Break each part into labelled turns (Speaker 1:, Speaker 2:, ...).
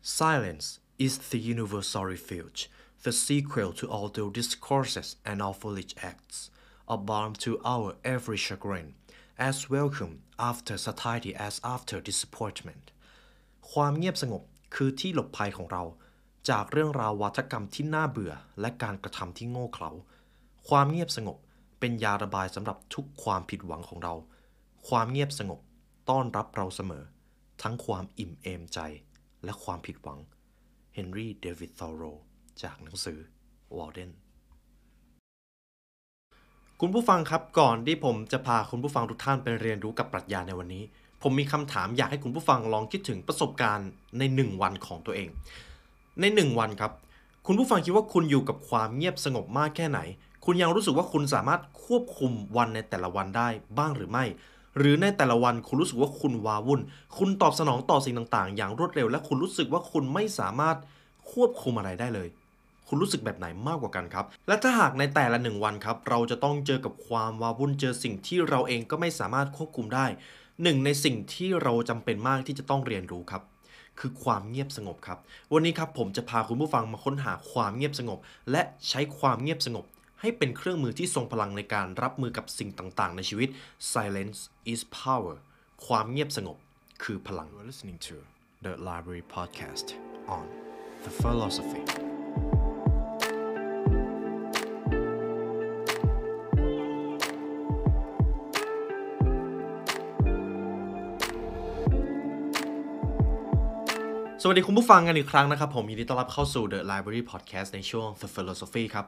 Speaker 1: Silence is the universal refuge, the sequel to all the discourses and all foolish acts, a balm to our every chagrin, as welcome after satiety as after disappointment. ความเงียบสงบคือที่หลบภัยของเรา จากเรื่องราววัฒกรรมที่น่าเบื่อและการกระทำที่โง่เขลา ความเงียบสงบเป็นยาระบายสำหรับทุกความผิดหวังของเรา ความเงียบสงบต้อนรับเราเสมอ ทั้งความอิ่มเอมใจ และความผิดหวังเฮนรี่เดวิดทอโรจากหนังสือวอลเดนคุณผู้ฟังครับก่อนที่ผมจะพาคุณผู้ฟังทุกท่านไปเรียนรู้กับปรัชญาในวันนี้ ผมมีคำถามอยากให้คุณผู้ฟังลองคิดถึงประสบการณ์ใน 1 วันของตัวเอง ใน 1 วันครับ คุณผู้ฟังคิดว่าคุณอยู่กับความเงียบสงบมากแค่ไหน คุณยังรู้สึกว่าคุณสามารถควบคุมวันในแต่ละวันได้บ้างหรือไม่ หรือในแต่ละวันคุณรู้สึกว่าคุณวาวุ่น คุณตอบสนองต่อสิ่งต่างๆ อย่างรวดเร็ว และคุณรู้สึกว่าคุณไม่สามารถควบคุมอะไรได้เลย คุณรู้สึกแบบไหนมากกว่ากันครับ และถ้าหากในแต่ละหนึ่งวันครับ เราจะต้องเจอกับความวาวุ่นเจอสิ่งที่เราเองก็ไม่สามารถควบคุมได้หนึ่งในสิ่งที่เราจำเป็นมากที่จะต้องเรียนรู้ครับ คือความเงียบสงบครับ วันนี้ครับผมจะพาคุณผู้ฟังมาค้นหาความเงียบสงบ และใช้ความเงียบสงบ ให้เป็นเครื่องมือที่ทรงพลังในการรับมือกับสิ่งต่าง ๆ ในชีวิต Silence is power ความเงียบสงบคือพลัง You're listening to the Library Podcast on the philosophy สวัสดีคุณผู้ฟังกันอีกครั้งนะครับ ผมยินดีต้อนรับเข้าสู่ The Library Podcast ในช่วง The Philosophy ครับ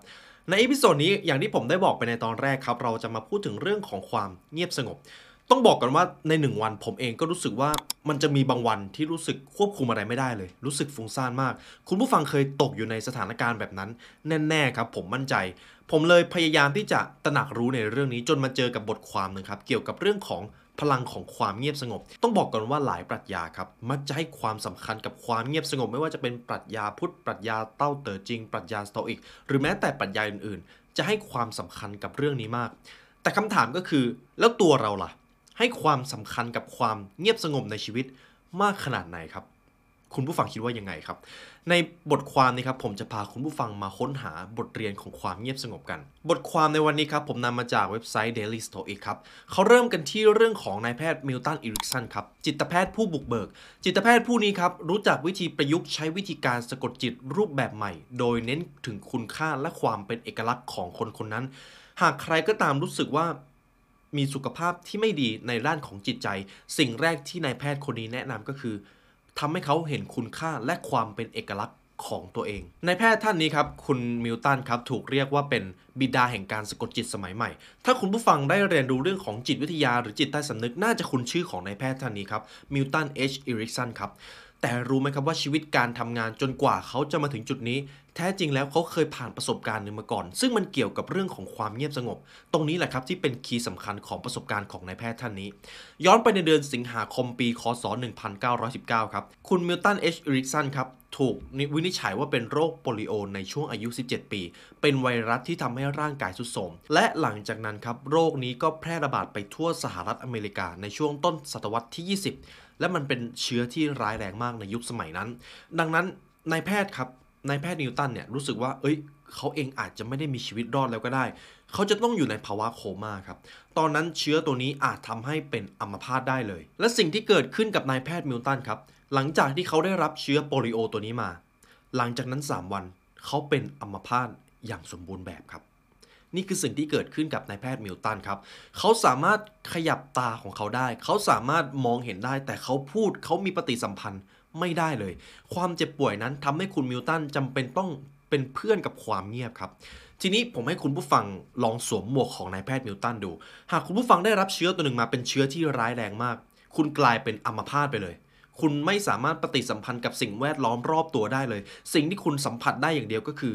Speaker 1: ใน episode นี้อย่างที่ผมได้บอกไปในตอนแรกครับ เราจะมาพูดถึงเรื่องของความเงียบสงบ ต้องบอกกันว่าในหนึ่งวันผมเองก็รู้สึกว่ามันจะมีบางวันที่รู้สึกควบคุมอะไรไม่ได้เลย รู้สึกฟุ้งซ่านมาก คุณผู้ฟังเคยตกอยู่ในสถานการณ์แบบนั้น แน่ๆครับ ผมมั่นใจ ผมเลยพยายามที่จะตระหนักรู้ในเรื่องนี้จนมาเจอกับบทความหนึ่งครับเกี่ยวกับเรื่องของ พลังของความเงียบสงบ ต้องบอกก่อนว่าหลายปรัชญาครับมักจะให้ความสำคัญกับความเงียบสงบ ไม่ว่าจะเป็นปรัชญาพุทธปรัชญาเต้าเต๋อจริง ปรัชญาสโตอิก หรือแม้แต่ปรัชญาอื่นๆ จะให้ความสำคัญกับเรื่องนี้มาก แต่คำถามก็คือ แล้วตัวเราล่ะ ให้ความสำคัญกับความเงียบสงบในชีวิตมากขนาดไหนครับ คุณผู้ฟังคิดว่ายังไงครับ ในบทความนี้ครับผมจะพาคุณผู้ฟังมาค้นหาบทเรียนของความเงียบสงบกัน บทความในวันนี้ครับผมนำมาจากเว็บไซต์ Daily Stoic ครับเขาเริ่มกันที่เรื่องของนายแพทย์มิลตันอิริกสันครับจิตแพทย์ผู้บุกเบิก จิตแพทย์ผู้นี้ครับรู้จักวิธีประยุกต์ใช้วิธีการสะกดจิตรูปแบบใหม่ โดยเน้นถึงคุณค่าและความเป็นเอกลักษณ์ของคนคนนั้น หากใครก็ตามรู้สึกว่ามีสุขภาพที่ไม่ดีในด้านของจิตใจ สิ่งแรกที่นายแพทย์คนนี้แนะนำก็คือ ทำให้เขาเห็นคุณค่าและความเป็นเอกลักษณ์ของตัวเอง ในแพทย์ท่านนี้ครับ คุณมิลตันครับถูกเรียกว่าเป็นบิดาแห่งการสะกดจิตสมัยใหม่ ถ้าคุณผู้ฟังได้เรียนรู้เรื่องของจิตวิทยาหรือจิตใต้สำนึกน่าจะคุ้นชื่อของนายแพทย์ท่านนี้ครับมิลตันเอชอิริกสันครับ แต่รู้ไหมครับว่าชีวิตการทำงานจนกว่าเขาจะมาถึงจุดนี้ แท้จริงแล้วเขาเคยผ่านประสบการณ์หนึ่งมาก่อน ซึ่งมันเกี่ยวกับเรื่องของความเงียบสงบ ตรงนี้แหละครับที่เป็น key สำคัญของประสบการณ์ของนายแพทย์ท่านนี้ ย้อนไปในเดือนสิงหาคมปีคศ 1919 ครับ คุณมิลตันเอชอริกสันครับถูกวินิจฉัยว่าเป็นโรคโปลิโอในช่วงอายุ 17 ปี เป็นไวรัสที่ทำให้ร่างกายสุดโทรมและหลังจากนั้นครับโรคนี้ก็แพร่ระบาดไปทั่วสหรัฐอเมริกาในช่วงต้นศตวรรษที่ 20 และมันเป็นเชื้อที่ร้ายแรงมากในยุคสมัยนั้น ดังนั้นนายแพทย์ครับนายแพทย์นิวตันเนี่ยรู้สึกว่า เอ้ยเขาเองอาจจะไม่ได้มีชีวิตรอดแล้วก็ได้ เขาจะต้องอยู่ในภาวะโคม่าครับ ตอนนั้นเชื้อตัวนี้อาจทำให้เป็นอัมพาตได้เลย และสิ่งที่เกิดขึ้นกับนายแพทย์มิลตันครับ หลังจากที่เขาได้รับเชื้อโปลิโอตัวนี้มา หลังจากนั้น 3 วันเขาเป็นอัมพาตอย่างสมบูรณ์แบบครับ นี่คือสิ่งที่เกิดขึ้นกับนายแพทย์มิลตันครับ เขาสามารถขยับตาของเขาได้ เขาสามารถมองเห็นได้ แต่เขาพูดเขามีปฏิสัมพันธ์ไม่ได้เลย ความเจ็บป่วยนั้นทำให้คุณมิลตันจำเป็นต้องเป็นเพื่อนกับความเงียบครับ ทีนี้ผมให้คุณผู้ฟังลองสวมหมวกของนายแพทย์มิลตันดู หากคุณผู้ฟังได้รับเชื้อตัวหนึ่งมาเป็นเชื้อที่ร้ายแรงมาก คุณกลายเป็นอัมพาตไปเลย คุณไม่สามารถปฏิสัมพันธ์กับสิ่งแวดล้อมรอบตัวได้เลย สิ่งที่คุณสัมผัสได้อย่างเดียวก็คือ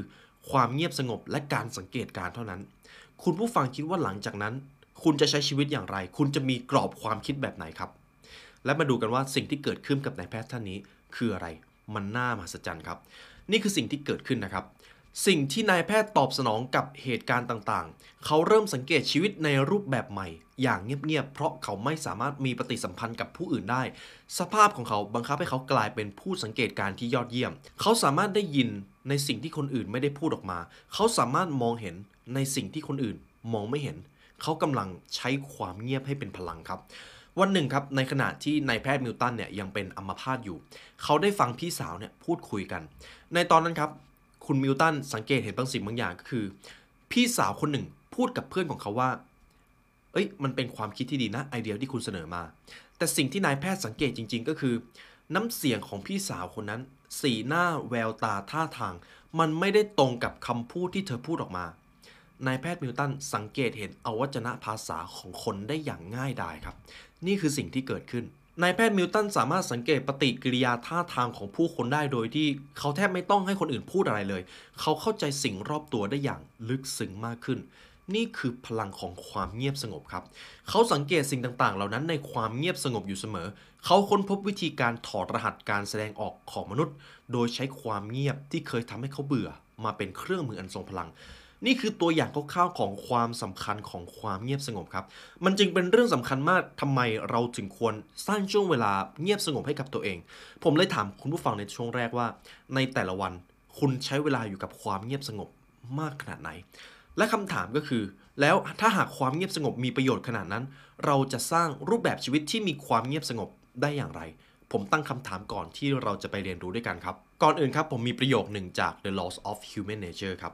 Speaker 1: ความเงียบสงบและการสังเกตการเท่านั้น คุณผู้ฟังคิดว่าหลังจากนั้น คุณจะใช้ชีวิตอย่างไร คุณจะมีกรอบความคิดแบบไหนครับ และมาดูกันว่าสิ่งที่เกิดขึ้นกับนายแพทย์ท่านนี้คืออะไร มันน่ามหัศจรรย์ครับ นี่คือสิ่งที่เกิดขึ้นนะครับ สิ่งที่นายแพทย์ตอบสนองกับเหตุการณ์ต่างๆ เขาเริ่มสังเกตชีวิตในรูปแบบใหม่ อย่างเงียบๆ เพราะเขาไม่สามารถมีปฏิสัมพันธ์กับผู้อื่นได้ สภาพของเขาบังคับให้เขากลายเป็นผู้สังเกตการที่ยอดเยี่ยม เขาสามารถได้ยินในสิ่งที่คนอื่นไม่ได้พูดออกมา เขาสามารถมองเห็น ในสิ่งที่คนอื่นมองไม่เห็น เขากำลังใช้ความเงียบให้เป็นพลังครับ วันหนึ่งครับ ในขณะที่นายแพทย์มิลตันเนี่ยยังเป็นอัมพาตอยู่ เขาได้ฟังพี่สาวเนี่ยพูดคุยกัน ในตอนนั้นครับ คุณมิลตันสังเกตเห็นบางสิ่งบางอย่างก็คือ พี่สาวคนหนึ่งพูดกับเพื่อนของเขาว่า เอ้ย มันเป็นความคิดที่ดีนะไอเดียที่คุณเสนอมา แต่สิ่งที่นายแพทย์สังเกตจริง ๆ ก็คือ น้ำเสียงของพี่สาวคนนั้น สีหน้าแววตาท่าทาง มันไม่ได้ตรงกับคำพูดที่เธอพูดออกมา นายแพทย์มิลตันสังเกตเห็นอวัจนภาษาของคนได้อย่างง่ายดายครับ นี่คือสิ่งที่เกิดขึ้นนายแพทย์มิลตันสามารถสังเกตปฏิกิริยาท่าทางของผู้คนได้โดยที่เขาแทบไม่ต้องให้คนอื่นพูดอะไรเลย เขาเข้าใจสิ่งรอบตัวได้อย่างลึกซึ้งมากขึ้น นี่คือพลังของความเงียบสงบครับ เขาสังเกตสิ่งต่างๆ เหล่านั้นในความเงียบสงบอยู่เสมอ เขาค้นพบวิธีการถอดรหัสการแสดงออกของมนุษย์ โดยใช้ความเงียบที่เคยทำให้เขาเบื่อ มาเป็นเครื่องมืออันทรงพลัง นี่คือตัวอย่างคร่าวๆของความสำคัญของความเงียบสงบครับ มันจึงเป็นเรื่องสำคัญมากทำไมเราถึงควรสร้างช่วงเวลาเงียบสงบให้กับตัวเอง ผมเลยถามคุณผู้ฟังในช่วงแรกว่า ในแต่ละวันคุณใช้เวลาอยู่กับความเงียบสงบมากขนาดไหน และคำถามก็คือ แล้วถ้าหากความเงียบสงบมีประโยชน์ขนาดนั้น เราจะสร้างรูปแบบชีวิตที่มีความเงียบสงบได้อย่างไร ผมตั้งคำถามก่อนที่เราจะไปเรียนรู้ด้วยกันครับ ก่อนอื่นครับผมมีประโยคหนึ่งจาก The Laws of Human Nature ครับ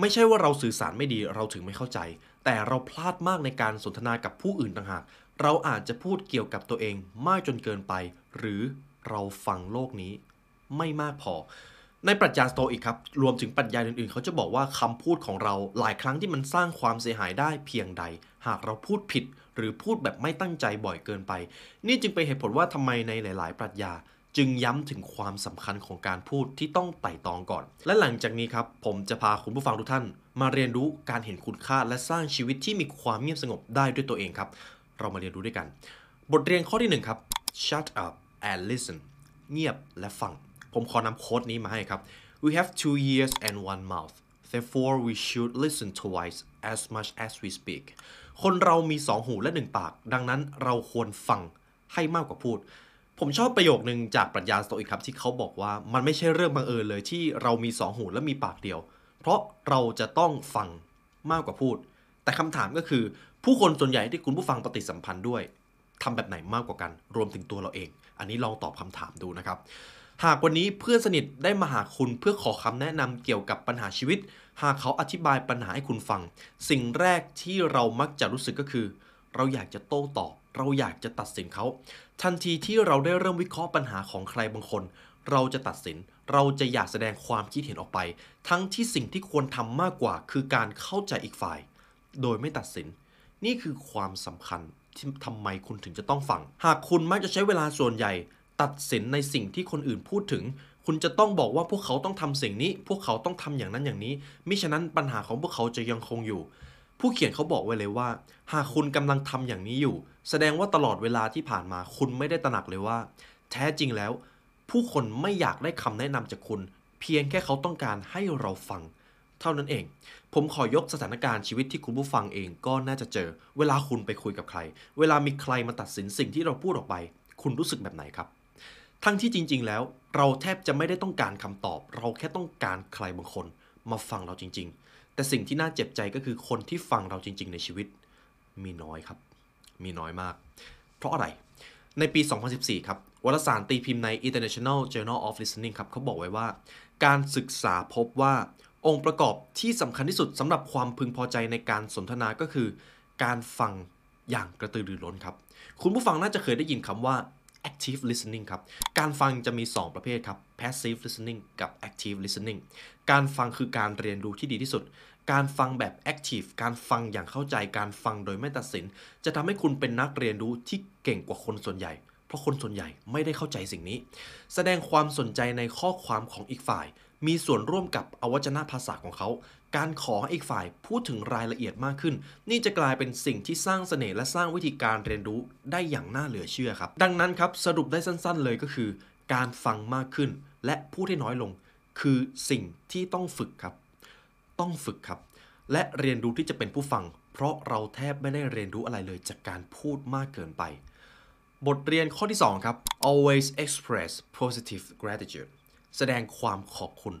Speaker 1: ไม่ใช่ว่าเราสื่อสารไม่ดีเราถึงไม่เข้าใจ แต่เราพลาดมากในการสนทนากับผู้อื่นต่างหาก เราอาจจะพูดเกี่ยวกับตัวเองมากจนเกินไป หรือเราฟังโลกนี้ ไม่มากพอ ในปรัชญาสโตอิกครับ รวมถึงปรัชญาอื่นๆ เขาจะบอกว่าคำพูดของเราหลายครั้งที่มันสร้างความเสียหายได้เพียงใด หากเราพูดผิด หรือพูดแบบไม่ตั้งใจบ่อยเกินไป นี่จึงเป็นเหตุผลว่าทำไมในหลาย ๆ ปรัชญา จึงย้ำถึงความสำคัญของการพูดที่ต้องไต่ตองก่อน และหลังจากนี้ครับ ผมจะพาคุณผู้ฟังทุกท่าน มาเรียนรู้การเห็นคุณค่าและสร้างชีวิตที่มีความเงียบสงบได้ด้วยตัวเองครับ เรามาเรียนรู้ด้วยกัน บทเรียนข้อที่หนึ่งครับ shut up and listen เงียบและฟัง ผมขอนำโค้ดนี้มาให้ครับ we have two ears and one mouth therefore we should listen twice as much as we speak คนเรามีสองหูและหนึ่งปาก ดังนั้นเราควรฟังให้มากกว่าพูด ผมชอบประโยคนึงจากปรัชญาสโตอิกครับที่เขาบอกว่ามันไม่ใช่เรื่องบังเอิญเลยที่เรามีสองหูและมีปากเดียว เพราะเราจะต้องฟังมากกว่าพูด แต่คำถามก็คือ ผู้คนส่วนใหญ่ที่คุณผู้ฟังปฏิสัมพันธ์ด้วยทำแบบไหนมากกว่ากัน รวมถึงตัวเราเอง อันนี้ลองตอบคำถามดูนะครับ หากวันนี้เพื่อนสนิทได้มาหาคุณเพื่อขอคำแนะนำเกี่ยวกับปัญหาชีวิต หากเขาอธิบายปัญหาให้คุณฟัง สิ่งแรกที่เรามักจะรู้สึกก็คือ เราอยากจะโต้ตอบ เราอยากจะตัดสินเขา ทันทีที่เราได้เริ่มวิเคราะห์ปัญหาของใครบางคน เราจะตัดสิน เราจะอยากแสดงความคิดเห็นออกไป ทั้งที่สิ่งที่ควรทำมากกว่า คือการเข้าใจอีกฝ่าย โดยไม่ตัดสิน นี่คือความสำคัญที่ทำไมคุณถึงจะต้องฟัง หากคุณมักจะใช้เวลาส่วนใหญ่ ตัดสินในสิ่งที่คนอื่นพูดถึง คุณจะต้องบอกว่าพวกเขาต้องทำสิ่งนี้ พวกเขาต้องทำอย่างนั้นอย่างนี้ มิฉะนั้นปัญหาของพวกเขาจะยังคงอยู่ ผู้เขียนเขาบอกไว้เลยว่า หากคุณกำลังทำอย่างนี้อยู่ แสดงว่าตลอดเวลาที่ผ่านมาคุณไม่ได้ตระหนักเลยว่า แท้จริงแล้ว ผู้คนไม่อยากได้คำแนะนำจากคุณ เพียงแค่เขาต้องการให้เราฟัง เท่านั้นเอง ผมขอยกสถานการณ์ชีวิตที่คุณผู้ฟังเองก็น่าจะเจอ เวลาคุณไปคุยกับใคร เวลามีใครมาตัดสินสิ่งที่เราพูดออกไป คุณรู้สึกแบบไหนครับ ทั้งที่จริง ๆ แล้ว เราแทบจะไม่ได้ต้องการคำตอบ เราแค่ต้องการใครบางคน มาฟังเราจริง ๆ แต่สิ่งที่น่าเจ็บใจก็คือคนที่ฟังเราจริง ๆ ในชีวิต มีน้อยครับ มีน้อยมาก เพราะอะไร ในปี 2014 ครับวารสารตีพิมพ์ใน International Journal of Listening ครับเขาบอกไว้ว่า การศึกษาพบว่าองค์ประกอบที่สำคัญที่สุดสำหรับความพึงพอใจในการสนทนาก็คือ การฟังอย่างกระตือรือร้นครับ คุณผู้ฟังน่าจะเคยได้ยินคำว่า active listening ครับ การฟังจะมี 2 ประเภทครับ passive listening กับ active listening การฟังคือการเรียนรู้ที่ดีที่สุด การฟังแบบ active การฟังอย่างเข้าใจการฟังโดยไม่ตัดสิน จะทำให้คุณเป็นนักเรียนรู้ที่เก่งกว่าคนส่วนใหญ่ เพราะคนส่วนใหญ่ไม่ได้เข้าใจสิ่งนี้ แสดงความสนใจในข้อความของอีกฝ่าย มีส่วนร่วมกับอวัจนภาษาของเขาการขอให้อีกฝ่ายพูดถึงรายละเอียดมากขึ้น นี่จะกลายเป็นสิ่งที่สร้างเสน่ห์และสร้างวิธีการเรียนรู้ได้อย่างน่าเหลือเชื่อครับ ดังนั้นครับสรุปได้สั้น ๆ เลยก็คือ การฟังมากขึ้น และพูดให้น้อยลง คือสิ่งที่ต้องฝึกครับ ต้องฝึกครับ และเรียนรู้ที่จะเป็นผู้ฟัง เพราะเราแทบไม่ได้เรียนรู้อะไรเลยจากการพูดมากเกินไป บทเรียนข้อที่ 2 ครับ always express positive gratitude แสดงความขอบคุณ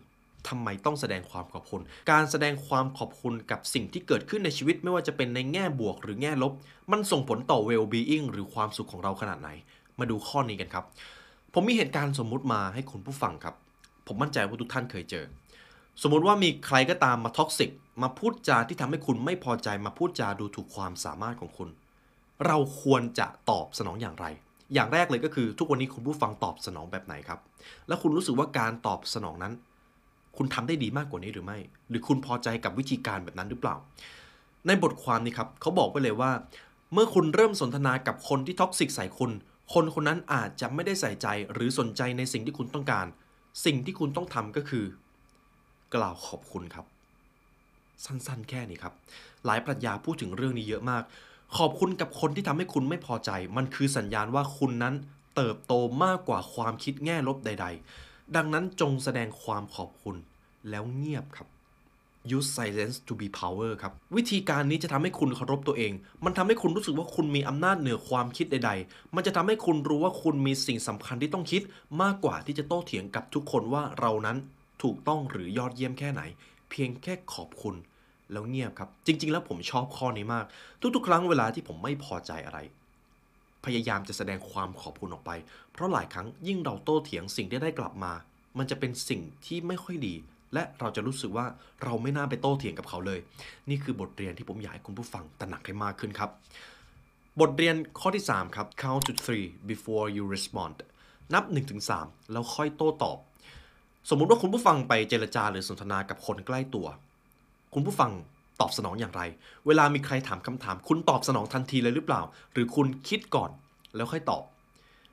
Speaker 1: ทำไมต้องแสดงความขอบคุณ การแสดงความขอบคุณกับสิ่งที่เกิดขึ้นในชีวิตไม่ว่าจะเป็นในแง่บวกหรือแง่ลบ มันส่งผลต่อ well being หรือความสุขของเราขนาดไหน มาดูข้อนี้กันครับ ผมมีเหตุการณ์สมมุติมาให้คุณผู้ฟังครับ ผมมั่นใจว่าทุกท่านเคยเจอ สมมุติว่ามีใครก็ตามมา toxic มาพูดจาที่ทำให้คุณไม่พอใจมาพูดจาดูถูกความสามารถของคุณ เราควรจะตอบสนองอย่างไรอย่างแรกเลยก็คือทุกวันนี้คุณผู้ฟังตอบสนองแบบไหนครับ แล้วคุณรู้สึกว่าการตอบสนองนั้น คุณทำได้ดีมากกว่านี้หรือไม่ หรือคุณพอใจกับวิธีการแบบนั้นหรือเปล่า ในบทความนี้ครับเขาบอกไว้เลยว่า เมื่อคุณเริ่มสนทนากับคนที่ท็อกซิกใส่คุณ คนคนนั้นอาจจะไม่ได้ใส่ใจหรือสนใจในสิ่งที่คุณต้องการ สิ่งที่คุณต้องทำก็คือ กล่าวขอบคุณครับ สั้นๆ แค่นี้ครับ หลายปรัชญาพูดถึงเรื่องนี้เยอะมาก ขอบคุณกับคนที่ทำให้คุณไม่พอใจ มันคือสัญญาณว่าคุณนั้นเติบโตมากกว่าความคิดแง่ลบใด ๆ ดังนั้นจงแสดงความขอบคุณแล้วเงียบครับ use silence to be power ครับ วิธีการนี้จะทำให้คุณเคารพตัวเอง มันทำให้คุณรู้สึกว่าคุณมีอำนาจเหนือความคิดใด ๆ มันจะทำให้คุณรู้ว่าคุณมีสิ่งสำคัญที่ต้องคิด มากกว่าที่จะโต้เถียงกับทุกคนว่าเรานั้นถูกต้องหรือยอดเยี่ยมแค่ไหน เพียงแค่ขอบคุณ แล้วเงียบครับ จริง ๆ แล้วผมชอบข้อนี้มาก ทุกๆ ครั้งเวลาที่ผมไม่พอใจอะไร พยายามจะแสดงความขอบคุณออกไป เพราะหลายครั้งยิ่งเราโต้เถียงสิ่งที่ได้กลับมา มันจะเป็นสิ่งที่ไม่ค่อยดี และเราจะรู้สึกว่าเราไม่น่าไปโต้เถียงกับเขาเลย นี่คือบทเรียนที่ผมอยากให้คุณผู้ฟังตระหนักให้มากขึ้นครับ บทเรียนข้อที่ 3 ครับ count to three before you respond นับ 1-3 แล้วค่อยโต้ตอบ สมมุติว่าคุณผู้ฟังไปเจรจาหรือสนทนากับคนใกล้ตัว คุณผู้ฟัง ตอบสนองอย่างไร เวลามีใครถามคำถาม คุณตอบสนองทันทีเลยหรือเปล่า หรือคุณคิดก่อนแล้วค่อยตอบ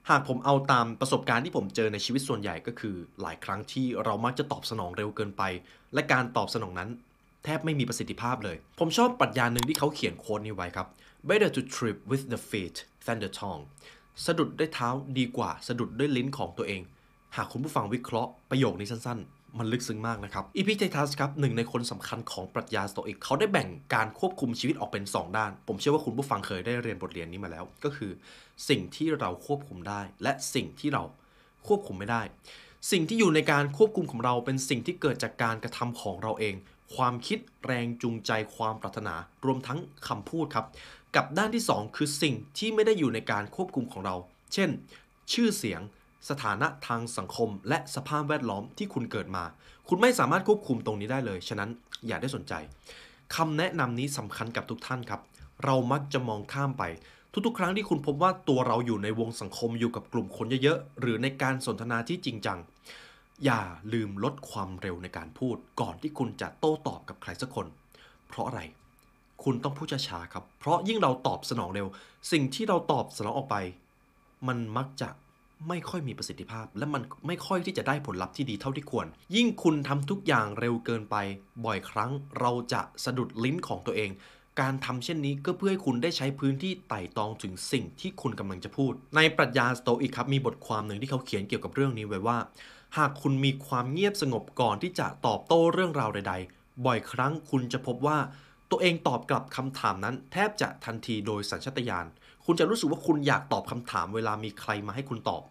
Speaker 1: หากผมเอาตามประสบการณ์ที่ผมเจอในชีวิตส่วนใหญ่ก็คือ หลายครั้งที่เรามักจะตอบสนองเร็วเกินไป และการตอบสนองนั้น แทบไม่มีประสิทธิภาพเลย ผมชอบปรัชญาหนึ่งที่เขาเขียนโค้ดนี้ไว้ครับ better to trip with the feet than the tongue สะดุดด้วยเท้าดีกว่าสะดุดด้วยลิ้นของตัวเอง หากคุณผู้ฟังวิเคราะห์ประโยคนี้สั้นๆ มันลึกซึ้งมากนะครับอีพิเททัสครับหนึ่งในคนสำคัญของปรัชญาสโตอิกเขาได้แบ่งการควบคุมชีวิตออกเป็น 2 ด้าน ผมเชื่อว่าคุณผู้ฟังเคยได้เรียนบทเรียนนี้มาแล้ว ก็คือ สิ่งที่เราควบคุมได้ และสิ่งที่เราควบคุมไม่ได้ สิ่งที่อยู่ในการควบคุมของเราเป็นสิ่งที่เกิดจากการกระทำของเราเอง ความคิดแรงจูงใจความปรารถนา รวมทั้งคำพูดครับ กับด้านที่ 2 คือสิ่งที่ไม่ได้อยู่ในการควบคุมของเรา เช่น ชื่อเสียง สถานะทางสังคม และสภาพแวดล้อมที่คุณเกิดมา คุณไม่สามารถควบคุมตรงนี้ได้เลย ฉะนั้นอย่าได้สนใจคำแนะนำนี้สำคัญกับทุกท่านครับ เรามักจะมองข้ามไป ทุกๆ ครั้งที่คุณพบว่าตัวเราอยู่ในวงสังคมอยู่กับกลุ่มคนเยอะๆ หรือในการสนทนาที่จริงจัง อย่าลืมลดความเร็วในการพูด ก่อนที่คุณจะโต้ตอบกับใครสักคน เพราะอะไร คุณต้องพูดช้าๆครับ เพราะยิ่งเราตอบสนองเร็ว สิ่งที่เราตอบสนองออกไป มันมักจะ ไม่ค่อยมีประสิทธิภาพ และมันไม่ค่อยที่จะได้ผลลัพธ์ที่ดีเท่าที่ควร ยิ่งคุณทำทุกอย่างเร็วเกินไป บ่อยครั้งเราจะสะดุดลิ้นของตัวเอง การทำเช่นนี้ก็เพื่อให้คุณได้ใช้พื้นที่ไต่ตองถึงสิ่งที่คุณกำลังจะพูด ในปรัชญาสโตอิกครับมีบทความหนึ่งที่เขาเขียนเกี่ยวกับเรื่องนี้ไว้ว่า หากคุณมีความเงียบสงบก่อนที่จะตอบโต้เรื่องราวใด ๆ บ่อยครั้งคุณจะพบว่า ตัวเองตอบกลับคำถามนั้น แทบจะทันทีโดยสัญชาตญาณ คุณจะรู้สึกว่าคุณอยากตอบคำถามเวลามีใครมาให้คุณตอบ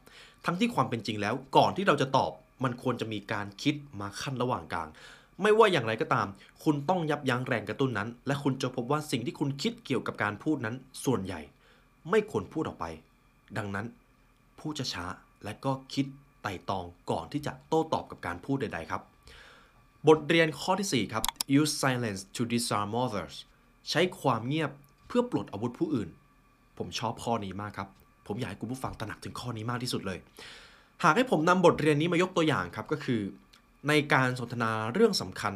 Speaker 1: ทั้งที่ความเป็นจริงแล้ว ก่อนที่เราจะตอบ มันควรจะมีการคิดมาขั้นระหว่างกลาง ไม่ว่าอย่างไรก็ตาม คุณต้องยับยั้งแรงกระตุ้นนั้น และคุณจะพบว่าสิ่งที่คุณคิดเกี่ยวกับการพูดนั้น ส่วนใหญ่ ไม่ควรพูดออกไป ดังนั้นพูดช้าและก็คิดไต่ตองก่อนที่จะโต้ตอบกับการพูดใด ๆ ครับ บทเรียนข้อที่ 4 ครับ use silence to disarm others ใช้ความเงียบเพื่อปลดอาวุธผู้อื่น ผมชอบข้อนี้มากครับ ผมอยากให้คุณผู้ฟังตระหนักถึงข้อนี้มากที่สุดเลย หากให้ผมนำบทเรียนนี้มายกตัวอย่างครับก็คือ ในการสนทนาเรื่องสำคัญ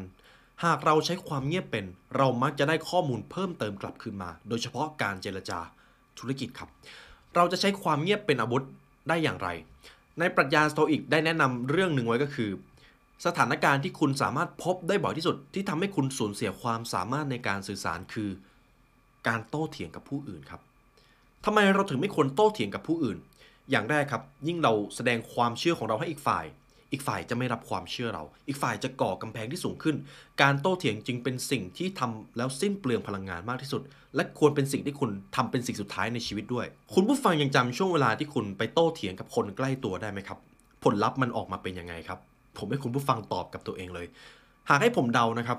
Speaker 1: หากเราใช้ความเงียบเป็น เรามักจะได้ข้อมูลเพิ่มเติมกลับคืนมา โดยเฉพาะการเจรจาธุรกิจครับ เราจะใช้ความเงียบเป็นอาวุธได้อย่างไร ในปรัชญาสโตอิกได้แนะนำเรื่องหนึ่งไว้ก็คือสถานการณ์ที่คุณสามารถพบได้บ่อยที่สุดที่ทำให้คุณสูญเสียความสามารถในการสื่อสารคือ การโต้เถียงกับผู้อื่นครับ ทำไมเราถึงไม่ควรโต้เถียงกับผู้อื่น อย่างแรกครับ ยิ่งเราแสดงความเชื่อของเราให้อีกฝ่าย อีกฝ่ายจะไม่รับความเชื่อเรา อีกฝ่ายจะก่อกำแพงที่สูงขึ้น การโต้เถียงจึงเป็นสิ่งที่ทำแล้วสิ้นเปลืองพลังงานมากที่สุด และควรเป็นสิ่งที่คุณทำเป็นสิ่งสุดท้ายในชีวิตด้วย คุณผู้ฟังยังจำช่วงเวลาที่คุณไปโต้เถียงกับคนใกล้ตัวได้ไหมครับ ผลลัพธ์มันออกมาเป็นยังไงครับ ผมให้คุณผู้ฟังตอบกับตัวเองเลย หากให้ผมเดานะครับ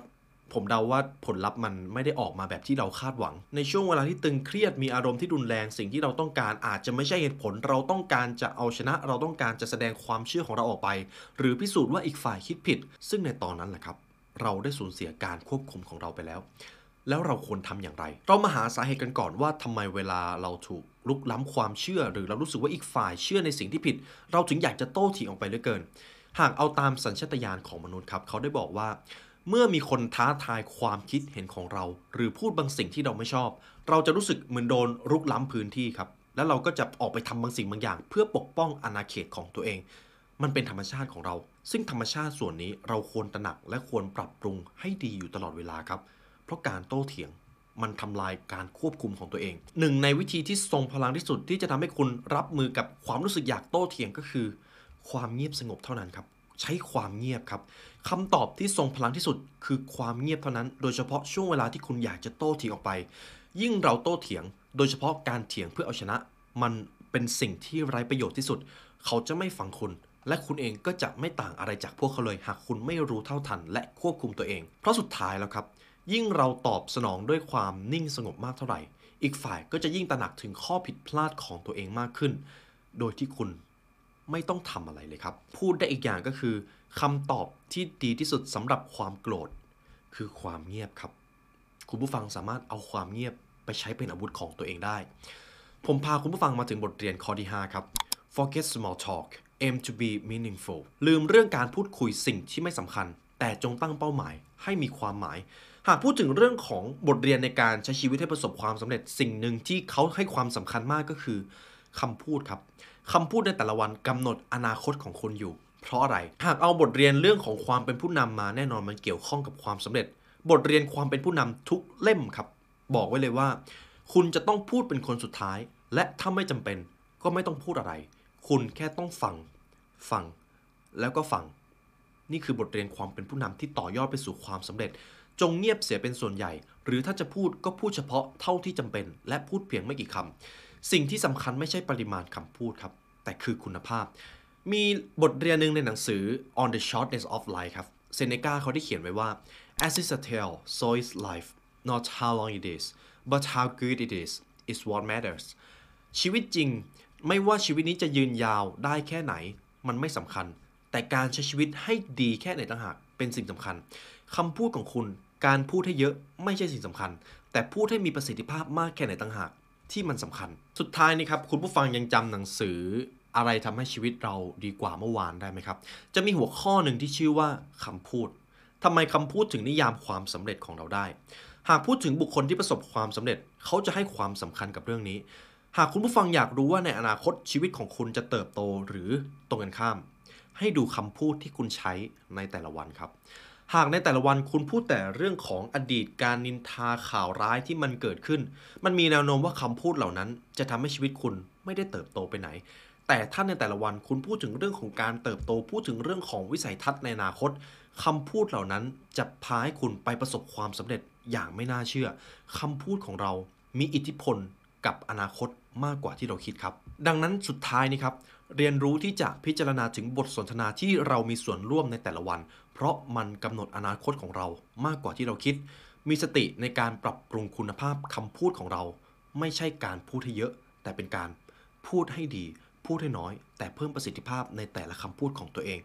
Speaker 1: ผมเดาว่าผลลัพธ์มันไม่ได้ออกมาแบบที่เราคาดหวัง ในช่วงเวลาที่ตึงเครียดมีอารมณ์ที่รุนแรงสิ่งที่เราต้องการอาจจะไม่ใช่เหตุผล เราต้องการจะเอาชนะ เราต้องการจะแสดงความเชื่อของเราออกไป หรือพิสูจน์ว่าอีกฝ่ายคิดผิด ซึ่งในตอนนั้นแหละครับ เราได้สูญเสียการควบคุมของเราไปแล้ว แล้วเราควรทำอย่างไร เรามาหาสาเหตุกันก่อนว่าทำไมเวลาเราถูกลุกล้ำความเชื่อ หรือเรารู้สึกว่าอีกฝ่ายเชื่อในสิ่งที่ผิด เราถึงอยากจะโต้เถียงออกไปเหลือเกิน หากเอาตามสัญชาตญาณของมนุษย์ครับเขาได้บอกว่า เมื่อมีคนท้าทายความคิดเห็นของเรา หรือพูดบางสิ่งที่เราไม่ชอบ เราจะรู้สึกเหมือนโดนรุกล้ำพื้นที่ครับ แล้วเราก็จะออกไปทำบางสิ่งบางอย่าง เพื่อปกป้องอาณาเขตของตัวเอง มันเป็นธรรมชาติของเรา ซึ่งธรรมชาติส่วนนี้เราควรตระหนักและควรปรับปรุงให้ดีอยู่ตลอดเวลาครับ เพราะการโต้เถียงมันทำลายการควบคุมของตัวเอง หนึ่งในวิธีที่ทรงพลังที่สุดที่จะทำให้คุณรับมือกับความรู้สึกอยากโต้เถียงก็คือ ความเงียบสงบเท่านั้นครับ ใช้ความเงียบครับคำตอบที่ทรงพลังที่สุดคือความเงียบเท่านั้น โดยเฉพาะช่วงเวลาที่คุณอยากจะโต้เถียงออกไป ยิ่งเราโต้เถียง โดยเฉพาะการเถียงเพื่อเอาชนะ มันเป็นสิ่งที่ไร้ประโยชน์ที่สุด เขาจะไม่ฟังคุณ และคุณเองก็จะไม่ต่างอะไรจากพวกเขาเลย หากคุณไม่รู้เท่าทัน และควบคุมตัวเอง เพราะสุดท้ายแล้วครับ ยิ่งเราตอบสนองด้วยความนิ่งสงบมากเท่าไหร่ อีกฝ่ายก็จะยิ่งตระหนักถึงข้อผิดพลาดของตัวเองมากขึ้น โดยที่คุณ ไม่ต้องทำอะไรเลยครับ พูดได้อีกอย่างก็คือคำตอบที่ดีที่สุดสำหรับความโกรธ คือความเงียบครับ คุณผู้ฟังสามารถเอาความเงียบไปใช้เป็นอาวุธของตัวเองได้ ผมพาคุณผู้ฟังมาถึงบทเรียนข้อที่ 5 ครับ forget small talk aim to be meaningful ลืมเรื่องการพูดคุยสิ่งที่ไม่สำคัญ แต่จงตั้งเป้าหมายให้มีความหมาย หากพูดถึงเรื่องของบทเรียนในการใช้ชีวิตให้ประสบความสำเร็จสิ่งหนึ่งที่เขาให้ความสำคัญมากก็คือคำพูดครับ คำพูดในแต่ละวันกำหนดอนาคตของคุณอยู่ เพราะอะไรหากเอาบทเรียนเรื่องของความเป็นผู้นำมาแน่นอนมันเกี่ยวข้องกับความสำเร็จ บทเรียนความเป็นผู้นำทุกเล่มครับ บอกไว้เลยว่า คุณจะต้องพูดเป็นคนสุดท้าย และถ้าไม่จำเป็นก็ไม่ต้องพูดอะไร คุณแค่ต้องฟัง ฟัง แล้วก็ฟัง นี่คือบทเรียนความเป็นผู้นำที่ต่อยอดไปสู่ความสำเร็จ จงเงียบเสียเป็นส่วนใหญ่ หรือถ้าจะพูดก็พูดเฉพาะเท่าที่จำเป็น และพูดเพียงไม่กี่คำ สิ่งที่สำคัญไม่ใช่ปริมาณคำพูดครับ แต่คือคุณภาพ มีบทเรียนหนึ่งในหนังสือ On the Shortness of Life ครับเซเนกาเขาได้เขียนไว้ว่า as is a tale so is life not how long it is but how good it is is what matters ชีวิตจริง ไม่ว่าชีวิตนี้จะยืนยาวได้แค่ไหน มันไม่สำคัญ แต่การใช้ชีวิตให้ดีแค่ไหนต่างหากเป็นสิ่งสำคัญคำพูดของคุณการพูดให้เยอะไม่ใช่สิ่งสำคัญ แต่พูดให้มีประสิทธิภาพมากแค่ไหนต่างหาก ที่มันสำคัญ สุดท้ายนี่ครับคุณผู้ฟังยังจำหนังสืออะไรทำให้ชีวิตเราดีกว่าเมื่อวานได้ไหมครับ จะมีหัวข้อหนึ่งที่ชื่อว่าคำพูดทำไมคำพูดถึงนิยามความสำเร็จของเราได้ หากพูดถึงบุคคลที่ประสบความสำเร็จ เขาจะให้ความสำคัญกับเรื่องนี้ หากคุณผู้ฟังอยากรู้ว่าในอนาคตชีวิตของคุณจะเติบโตหรือตรงกันข้าม ให้ดูคำพูดที่คุณใช้ในแต่ละวันครับ หากในแต่ละวันคุณพูดแต่เรื่องของอดีตการนินทาข่าวร้ายที่มันเกิดขึ้น มันมีแนวโน้มว่าคำพูดเหล่านั้น จะทำให้ชีวิตคุณไม่ได้เติบโตไปไหน แต่ถ้าในแต่ละวันคุณพูดถึงเรื่องของการเติบโต พูดถึงเรื่องของวิสัยทัศน์ในอนาคตคำพูดเหล่านั้นจะพาให้คุณไปประสบความสำเร็จอย่างไม่น่าเชื่อคำพูดของเรามีอิทธิพลกับอนาคตมากกว่าที่เราคิดครับ ดังนั้นสุดท้ายนี่ครับ เรียนรู้ที่จะพิจารณาถึงบทสนทนาที่เรามีส่วนร่วมในแต่ละวัน เพราะมันกำหนดอนาคตของเรามากกว่าที่เราคิด มีสติในการปรับปรุงคุณภาพคำพูดของเรา ไม่ใช่การพูดให้เยอะ แต่เป็นการพูดให้ดี พูดให้น้อย แต่เพิ่มประสิทธิภาพในแต่ละคำพูดของตัวเอง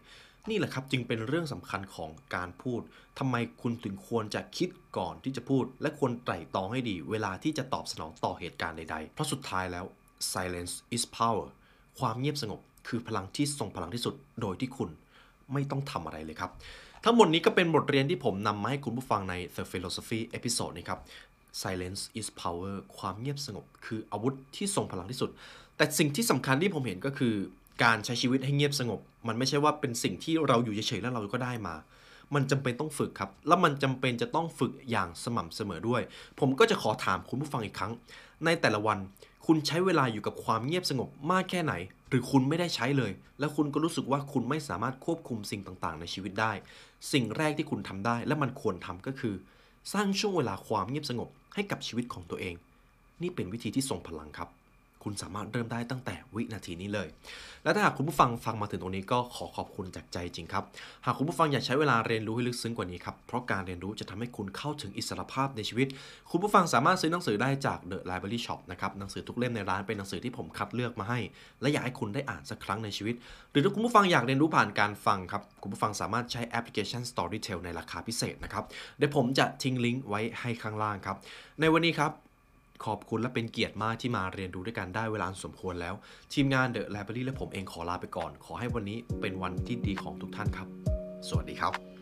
Speaker 1: นี่แหละครับจึงเป็นเรื่องสำคัญของการพูดทำไมคุณถึงควรจะคิดก่อนที่จะพูด และควรไตร่ตรองให้ดี เวลาที่จะตอบสนองต่อเหตุการณ์ใดๆ เพราะสุดท้ายแล้ว silence is power ความเงียบสงบคือพลังที่ทรงพลังที่สุด โดยที่คุณ ไม่ต้องทำอะไรเลยครับ ทั้งหมดนี้ก็เป็นบทเรียนที่ผมนำมาให้คุณผู้ฟังใน The Philosophy Episode นี้ครับ silence is power ความเงียบสงบ คืออาวุธที่ทรงพลังที่สุด แต่สิ่งที่สำคัญที่ผมเห็นก็คือ การใช้ชีวิตให้เงียบสงบ มันไม่ใช่ว่าเป็นสิ่งที่เราอยู่เฉยๆแล้วเราก็ได้มามันจำเป็นต้องฝึกครับ แล้วมันจำเป็นจะต้องฝึกอย่างสม่ำเสมอด้วย ผมก็จะขอถามคุณผู้ฟังอีกครั้ง ในแต่ละวัน คุณใช้เวลาอยู่กับความเงียบสงบมากแค่ไหน หรือคุณไม่ได้ใช้เลย แล้วคุณก็รู้สึกว่าคุณไม่สามารถควบคุมสิ่งต่างๆ ในชีวิตได้ สิ่งแรกที่คุณทำได้ และมันควรทำก็คือ สร้างช่วงเวลาความเงียบสงบให้กับชีวิตของตัวเอง นี่เป็นวิธีที่ทรงพลังครับ คุณสามารถเริ่มได้ตั้งแต่วินาทีนี้เลย และถ้าหากคุณผู้ฟังฟังมาถึงตรงนี้ก็ขอขอบคุณจากใจจริงครับ หากคุณผู้ฟังอยากใช้เวลาเรียนรู้ให้ลึกซึ้งกว่านี้ครับ เพราะการเรียนรู้จะทำให้คุณเข้าถึงอิสรภาพในชีวิต คุณผู้ฟังสามารถซื้อหนังสือได้จาก The Library Shop นะครับ หนังสือทุกเล่มในร้านเป็นหนังสือที่ผมคัดเลือกมาให้ และอยากให้คุณได้อ่านสักครั้งในชีวิต หรือถ้าคุณผู้ฟังอยากเรียนรู้ผ่านการฟังครับ คุณผู้ฟังสามารถใช้แอปพลิเคชัน Storytel ในราคาพิเศษนะครับ เดี๋ยวผมจะทิ้งลิงก์ไว้ให้ข้างล่างครับ ในวันนี้ครับ ขอบคุณและเป็นเกียรติมากที่มาเรียนรู้ด้วยกันได้เวลาสมควรแล้ว ทีมงาน The Library และผมเองขอลาไปก่อน ขอให้วันนี้เป็นวันที่ดีของทุกท่านครับ สวัสดีครับ